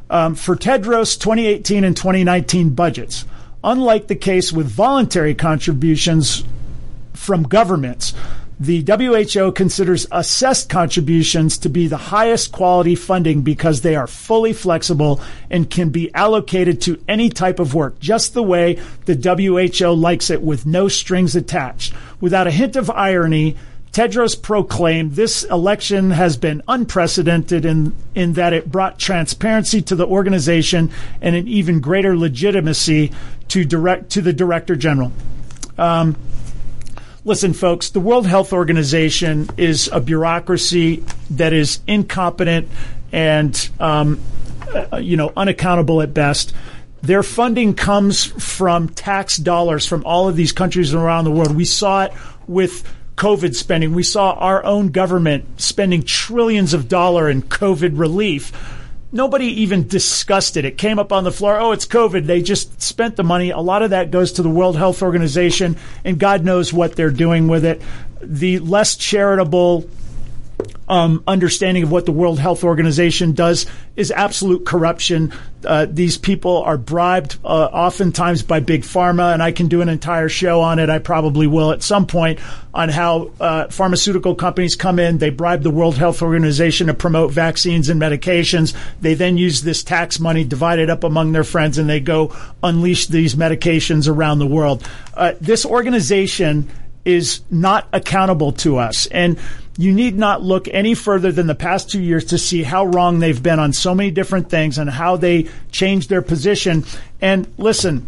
um, for Tedros 2018 and 2019 budgets. Unlike the case with voluntary contributions from governments, the WHO considers assessed contributions to be the highest quality funding because they are fully flexible and can be allocated to any type of work, just the way the WHO likes it with no strings attached. Without a hint of irony, Tedros proclaimed this election has been unprecedented in, in that it brought transparency to the organization and an even greater legitimacy to direct to the director general. Um, listen, folks, the World Health Organization is a bureaucracy that is incompetent and um, uh, you know unaccountable at best. Their funding comes from tax dollars from all of these countries around the world. We saw it with COVID spending. We saw our own government spending trillions of dollars in COVID relief. Nobody even discussed it. It came up on the floor. Oh, it's COVID. They just spent the money. A lot of that goes to the World Health Organization, and God knows what they're doing with it. The less charitable um, understanding of what the World Health Organization does is absolute corruption. Uh, these people are bribed uh, oftentimes by big pharma, and I can do an entire show on it. I probably will at some point on how uh, pharmaceutical companies come in, they bribe the World Health Organization to promote vaccines and medications. They then use this tax money, divide it up among their friends, and they go unleash these medications around the world. Uh, this organization is not accountable to us. And you need not look any further than the past two years to see how wrong they've been on so many different things and how they changed their position. And listen,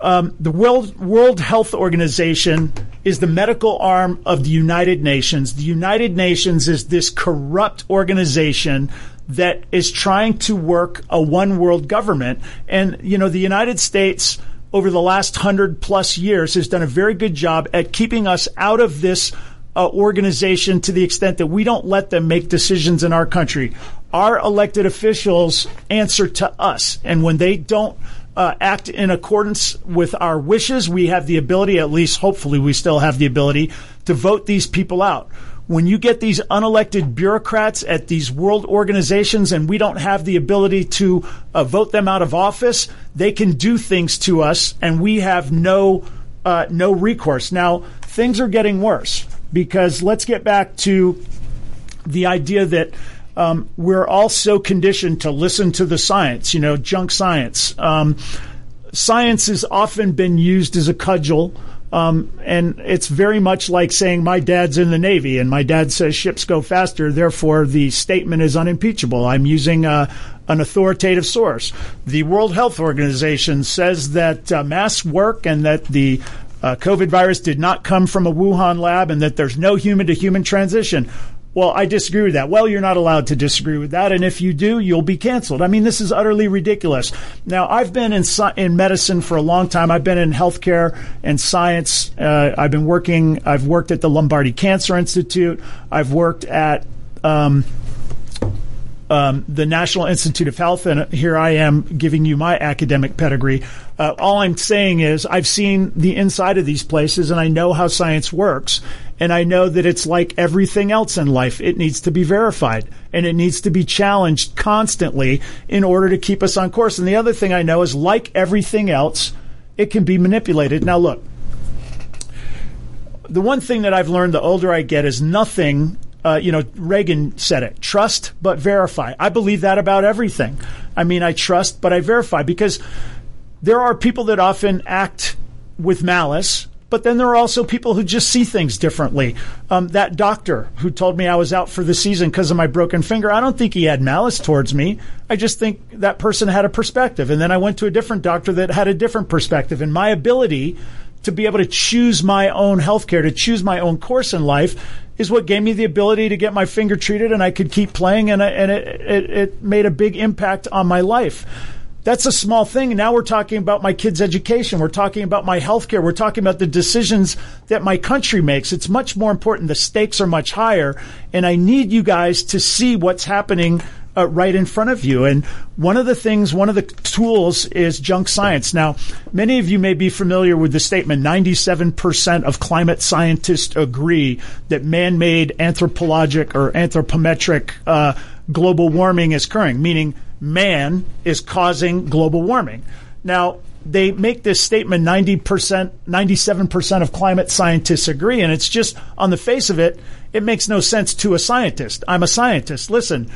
um, the World, World Health Organization is the medical arm of the United Nations. The United Nations is this corrupt organization that is trying to work a one world government. And, you know, the United States over the last hundred plus years has done a very good job at keeping us out of this uh, organization to the extent that we don't let them make decisions in our country. Our elected officials answer to us, and when they don't uh, act in accordance with our wishes, we have the ability, at least hopefully, we still have the ability to vote these people out. When you get these unelected bureaucrats at these world organizations and we don't have the ability to uh, vote them out of office, they can do things to us and we have no uh, no recourse. Now, things are getting worse because let's get back to the idea that um, we're all so conditioned to listen to the science, you know, junk science. Um, science has often been used as a cudgel. Um, and it's very much like saying my dad's in the Navy and my dad says ships go faster, therefore the statement is unimpeachable. I'm using uh, an authoritative source. The World Health Organization says that uh, masks work and that the uh, COVID virus did not come from a Wuhan lab and that there's no human to human transition. Well, I disagree with that. Well, you're not allowed to disagree with that, and if you do, you'll be canceled. I mean, this is utterly ridiculous. Now, I've been in in medicine for a long time. I've been in healthcare and science. Uh, I've been working. I've worked at the Lombardi Cancer Institute. I've worked at um, um, the National Institute of Health, and here I am giving you my academic pedigree. Uh, all I'm saying is I've seen the inside of these places, and I know how science works, and I know that it's like everything else in life. It needs to be verified, and it needs to be challenged constantly in order to keep us on course. And the other thing I know is, like everything else, it can be manipulated. Now, look. The one thing that I've learned the older I get is nothing uh, you know, Reagan said it trust but verify. I believe that about everything. I mean, I trust but I verify because there are people that often act with malice. But then there are also people who just see things differently. Um, that doctor who told me I was out for the season because of my broken finger, I don't think he had malice towards me. I just think that person had a perspective. And then I went to a different doctor that had a different perspective. And my ability to be able to choose my own healthcare, to choose my own course in life, is what gave me the ability to get my finger treated and I could keep playing and, and it, it, it made a big impact on my life. That's a small thing. Now we're talking about my kids' education. We're talking about my health care. We're talking about the decisions that my country makes. It's much more important. The stakes are much higher. And I need you guys to see what's happening uh, right in front of you. And one of the things, one of the tools is junk science. Now, many of you may be familiar with the statement 97% of climate scientists agree that man made anthropologic or anthropometric uh, global warming is occurring, meaning man is causing global warming. Now, they make this statement 90%, 97% of climate scientists agree, and it's just on the face of it, it makes no sense to a scientist. I'm a scientist. Listen,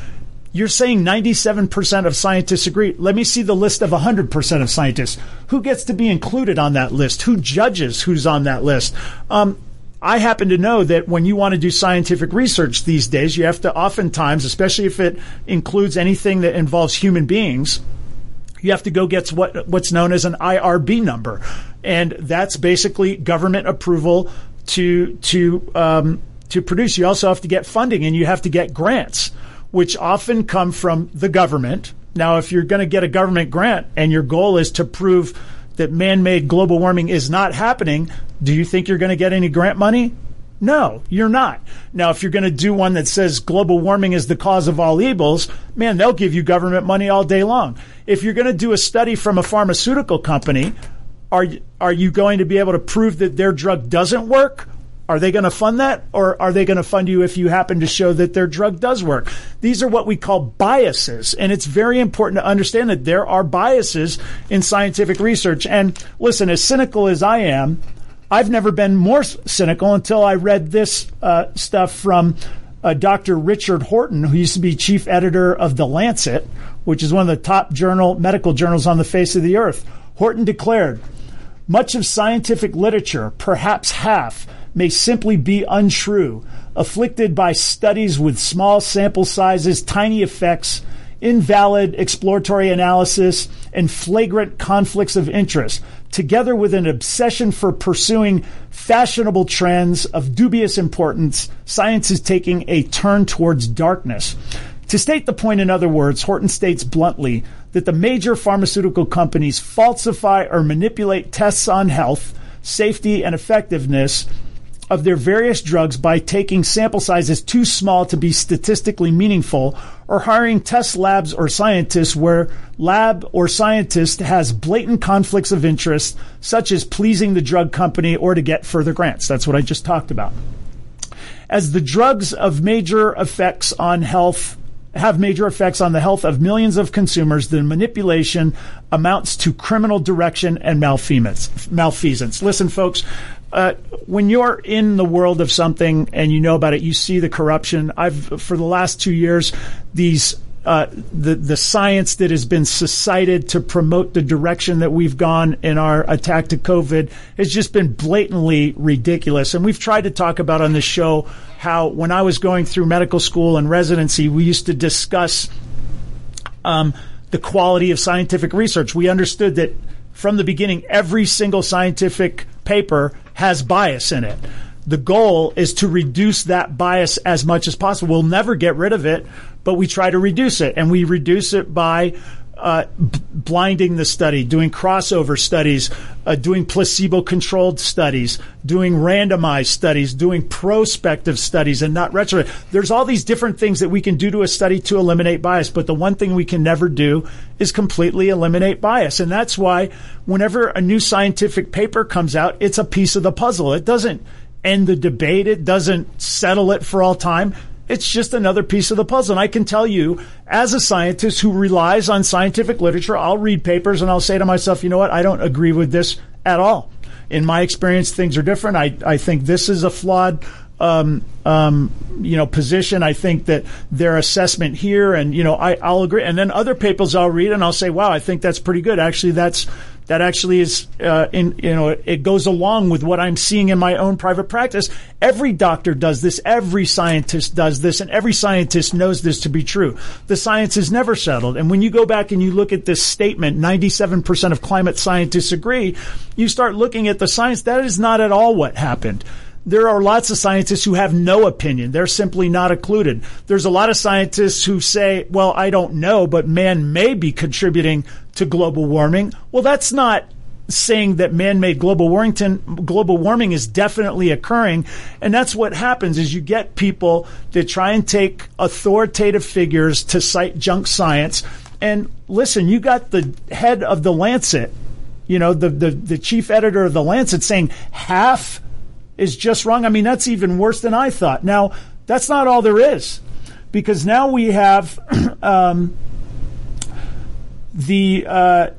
you're saying 97% of scientists agree. Let me see the list of 100% of scientists. Who gets to be included on that list? Who judges who's on that list? Um, I happen to know that when you want to do scientific research these days, you have to oftentimes, especially if it includes anything that involves human beings, you have to go get what what's known as an IRB number, and that's basically government approval to to um, to produce. You also have to get funding, and you have to get grants, which often come from the government. Now, if you're going to get a government grant and your goal is to prove that man-made global warming is not happening, do you think you're going to get any grant money? No, you're not. Now, if you're going to do one that says global warming is the cause of all evils, man, they'll give you government money all day long. If you're going to do a study from a pharmaceutical company, are are you going to be able to prove that their drug doesn't work? Are they going to fund that or are they going to fund you if you happen to show that their drug does work? These are what we call biases. And it's very important to understand that there are biases in scientific research. And listen, as cynical as I am, I've never been more cynical until I read this uh, stuff from uh, Dr. Richard Horton, who used to be chief editor of The Lancet, which is one of the top journal medical journals on the face of the earth. Horton declared, much of scientific literature, perhaps half, may simply be untrue, afflicted by studies with small sample sizes, tiny effects, invalid exploratory analysis, and flagrant conflicts of interest, together with an obsession for pursuing fashionable trends of dubious importance, science is taking a turn towards darkness. To state the point in other words, Horton states bluntly that the major pharmaceutical companies falsify or manipulate tests on health, safety, and effectiveness of their various drugs by taking sample sizes too small to be statistically meaningful or hiring test labs or scientists where lab or scientist has blatant conflicts of interest such as pleasing the drug company or to get further grants that's what i just talked about as the drugs of major effects on health have major effects on the health of millions of consumers, the manipulation amounts to criminal direction and malfeasance. Malfeasance. Listen, folks, uh, when you're in the world of something and you know about it, you see the corruption. I've for the last two years, these uh, the the science that has been cited to promote the direction that we've gone in our attack to COVID has just been blatantly ridiculous. And we've tried to talk about on this show how when I was going through medical school and residency, we used to discuss um, the quality of scientific research. We understood that from the beginning, every single scientific paper has bias in it. The goal is to reduce that bias as much as possible. We'll never get rid of it, but we try to reduce it. And we reduce it by uh, b- blinding the study, doing crossover studies, uh, doing placebo controlled studies, doing randomized studies, doing prospective studies, and not retrospective. There's all these different things that we can do to a study to eliminate bias, but the one thing we can never do is completely eliminate bias. And that's why whenever a new scientific paper comes out, it's a piece of the puzzle. It doesn't end the debate, it doesn't settle it for all time. It's just another piece of the puzzle. And I can tell you, as a scientist who relies on scientific literature, I'll read papers and I'll say to myself, you know what? I don't agree with this at all. In my experience, things are different. I, I think this is a flawed um, um, you know, position. I think that their assessment here, and you know, I, I'll agree. And then other papers I'll read, and I'll say, "Wow, I think that's pretty good." Actually, that's that actually is, uh, in you know, it goes along with what I'm seeing in my own private practice. Every doctor does this. Every scientist does this, and every scientist knows this to be true. The science is never settled. And when you go back and you look at this statement, 97% of climate scientists agree. You start looking at the science. That is not at all what happened there are lots of scientists who have no opinion. They're simply not included. There's a lot of scientists who say, well, I don't know, but man may be contributing to global warming. Well, that's not saying that man-made global warming, global warming is definitely occurring. And that's what happens is you get people that try and take authoritative figures to cite junk science. And listen, you got the head of the Lancet, you know, the, the, the chief editor of the Lancet saying half is just wrong. I mean, that's even worse than I thought. Now, that's not all there is, because now we have um, the uh,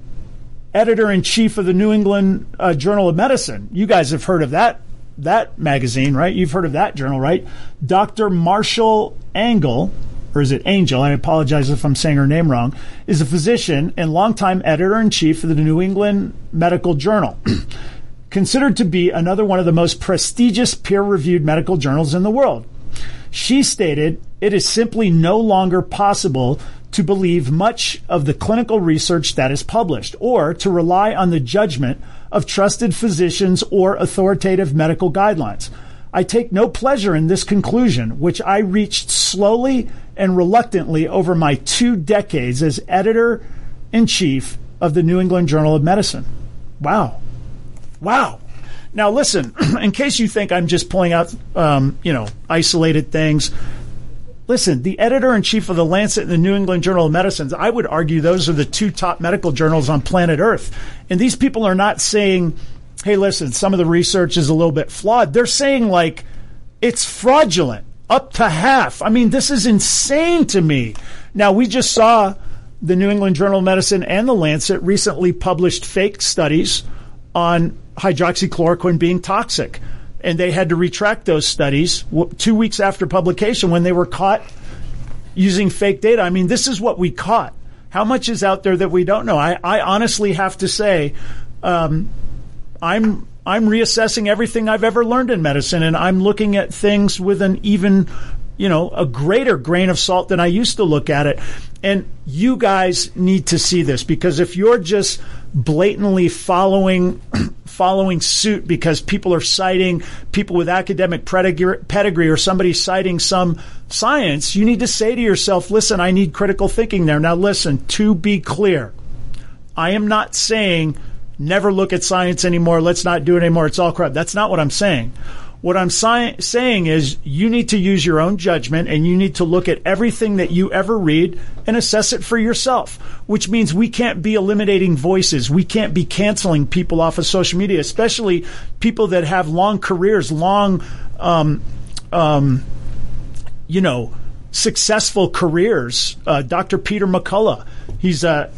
editor in chief of the New England uh, Journal of Medicine. You guys have heard of that that magazine, right? You've heard of that journal, right? Dr. Marshall Angle, or is it Angel? I apologize if I'm saying her name wrong. Is a physician and longtime editor in chief of the New England Medical Journal. considered to be another one of the most prestigious peer reviewed medical journals in the world. She stated, it is simply no longer possible to believe much of the clinical research that is published or to rely on the judgment of trusted physicians or authoritative medical guidelines. I take no pleasure in this conclusion, which I reached slowly and reluctantly over my two decades as editor in chief of the New England Journal of Medicine. Wow. Wow. Now, listen, in case you think I'm just pulling out, um, you know, isolated things, listen, the editor in chief of the Lancet and the New England Journal of Medicine, I would argue those are the two top medical journals on planet Earth. And these people are not saying, hey, listen, some of the research is a little bit flawed. They're saying, like, it's fraudulent up to half. I mean, this is insane to me. Now, we just saw the New England Journal of Medicine and the Lancet recently published fake studies on hydroxychloroquine being toxic. And they had to retract those studies two weeks after publication when they were caught using fake data. I mean, this is what we caught. How much is out there that we don't know? I, I honestly have to say, um, I'm I'm reassessing everything I've ever learned in medicine, and I'm looking at things with an even, you know, a greater grain of salt than I used to look at it. And you guys need to see this because if you're just blatantly following following suit because people are citing people with academic pedigree or somebody citing some science, you need to say to yourself, listen, I need critical thinking there. Now, listen, to be clear, I am not saying never look at science anymore, let's not do it anymore, it's all crap. That's not what I'm saying. What I'm si- saying is you need to use your own judgment and you need to look at everything that you ever read and assess it for yourself, which means we can't be eliminating voices. We can't be canceling people off of social media, especially people that have long careers, long, um, um, you know, successful careers. Uh, Dr. Peter McCullough, he's a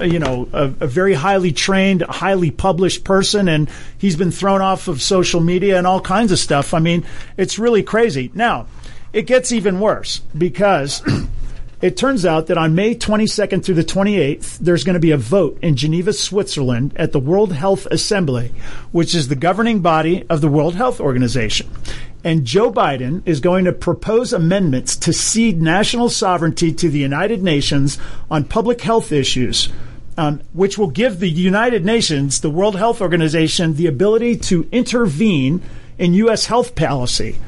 you know a, a, very highly trained, highly published person, and he's been thrown off of social media and all kinds of stuff. I mean, it's really crazy. Now, it gets even worse because. It turns out that on May 22nd through the 28th, there's going to be a vote in Geneva, Switzerland at the World Health Assembly, which is the governing body of the World Health Organization. And Joe Biden is going to propose amendments to cede national sovereignty to the United Nations on public health issues, um, which will give the United Nations, the World Health Organization, the ability to intervene in U.S. health policy.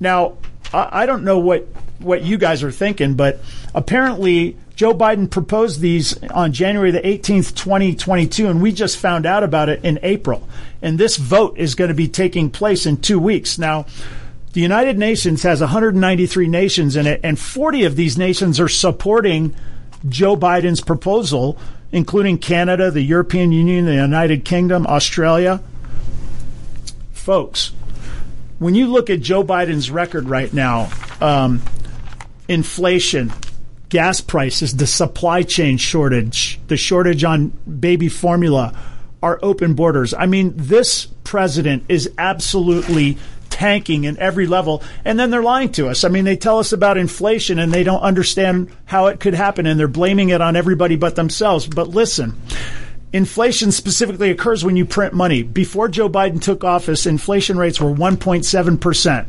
Now, I, I don't know what, what you guys are thinking, but apparently Joe Biden proposed these on January the 18th, 2022, and we just found out about it in April. And this vote is going to be taking place in two weeks. Now, the United Nations has 193 nations in it, and 40 of these nations are supporting Joe Biden's proposal, including Canada, the European Union, the United Kingdom, Australia. Folks, when you look at Joe Biden's record right now, um, inflation, gas prices, the supply chain shortage, the shortage on baby formula, our open borders. I mean, this president is absolutely tanking in every level. And then they're lying to us. I mean, they tell us about inflation and they don't understand how it could happen and they're blaming it on everybody but themselves. But listen, inflation specifically occurs when you print money. Before Joe Biden took office, inflation rates were 1.7%.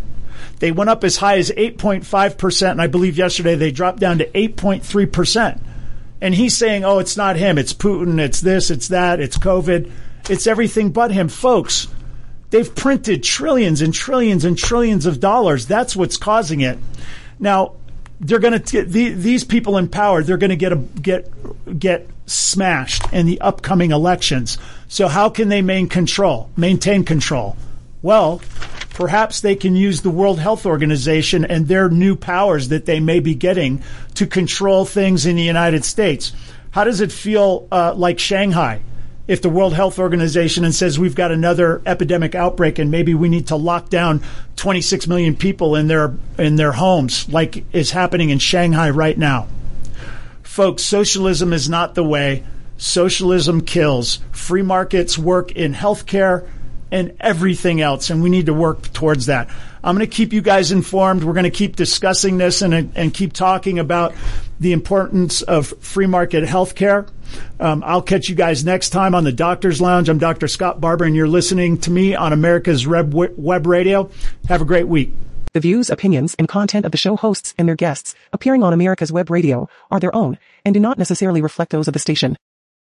They went up as high as 8.5%, and I believe yesterday they dropped down to 8.3%. And he's saying, oh, it's not him, it's Putin, it's this, it's that, it's COVID, it's everything but him. Folks, they've printed trillions and trillions and trillions of dollars. That's what's causing it. Now, they're going to these people in power. They're going to get a, get get smashed in the upcoming elections. So how can they maintain control? Maintain control. Well, perhaps they can use the World Health Organization and their new powers that they may be getting to control things in the United States. How does it feel uh, like Shanghai? If the World Health Organization and says we've got another epidemic outbreak and maybe we need to lock down 26 million people in their in their homes, like is happening in Shanghai right now. Folks, socialism is not the way. Socialism kills. Free markets work in healthcare and everything else. And we need to work towards that. I'm going to keep you guys informed. We're going to keep discussing this and, and keep talking about the importance of free market healthcare. Um, I'll catch you guys next time on the Doctor's Lounge. I'm Dr. Scott Barbour, and you're listening to me on America's Web, Web Radio. Have a great week. The views, opinions, and content of the show hosts and their guests appearing on America's Web Radio are their own and do not necessarily reflect those of the station.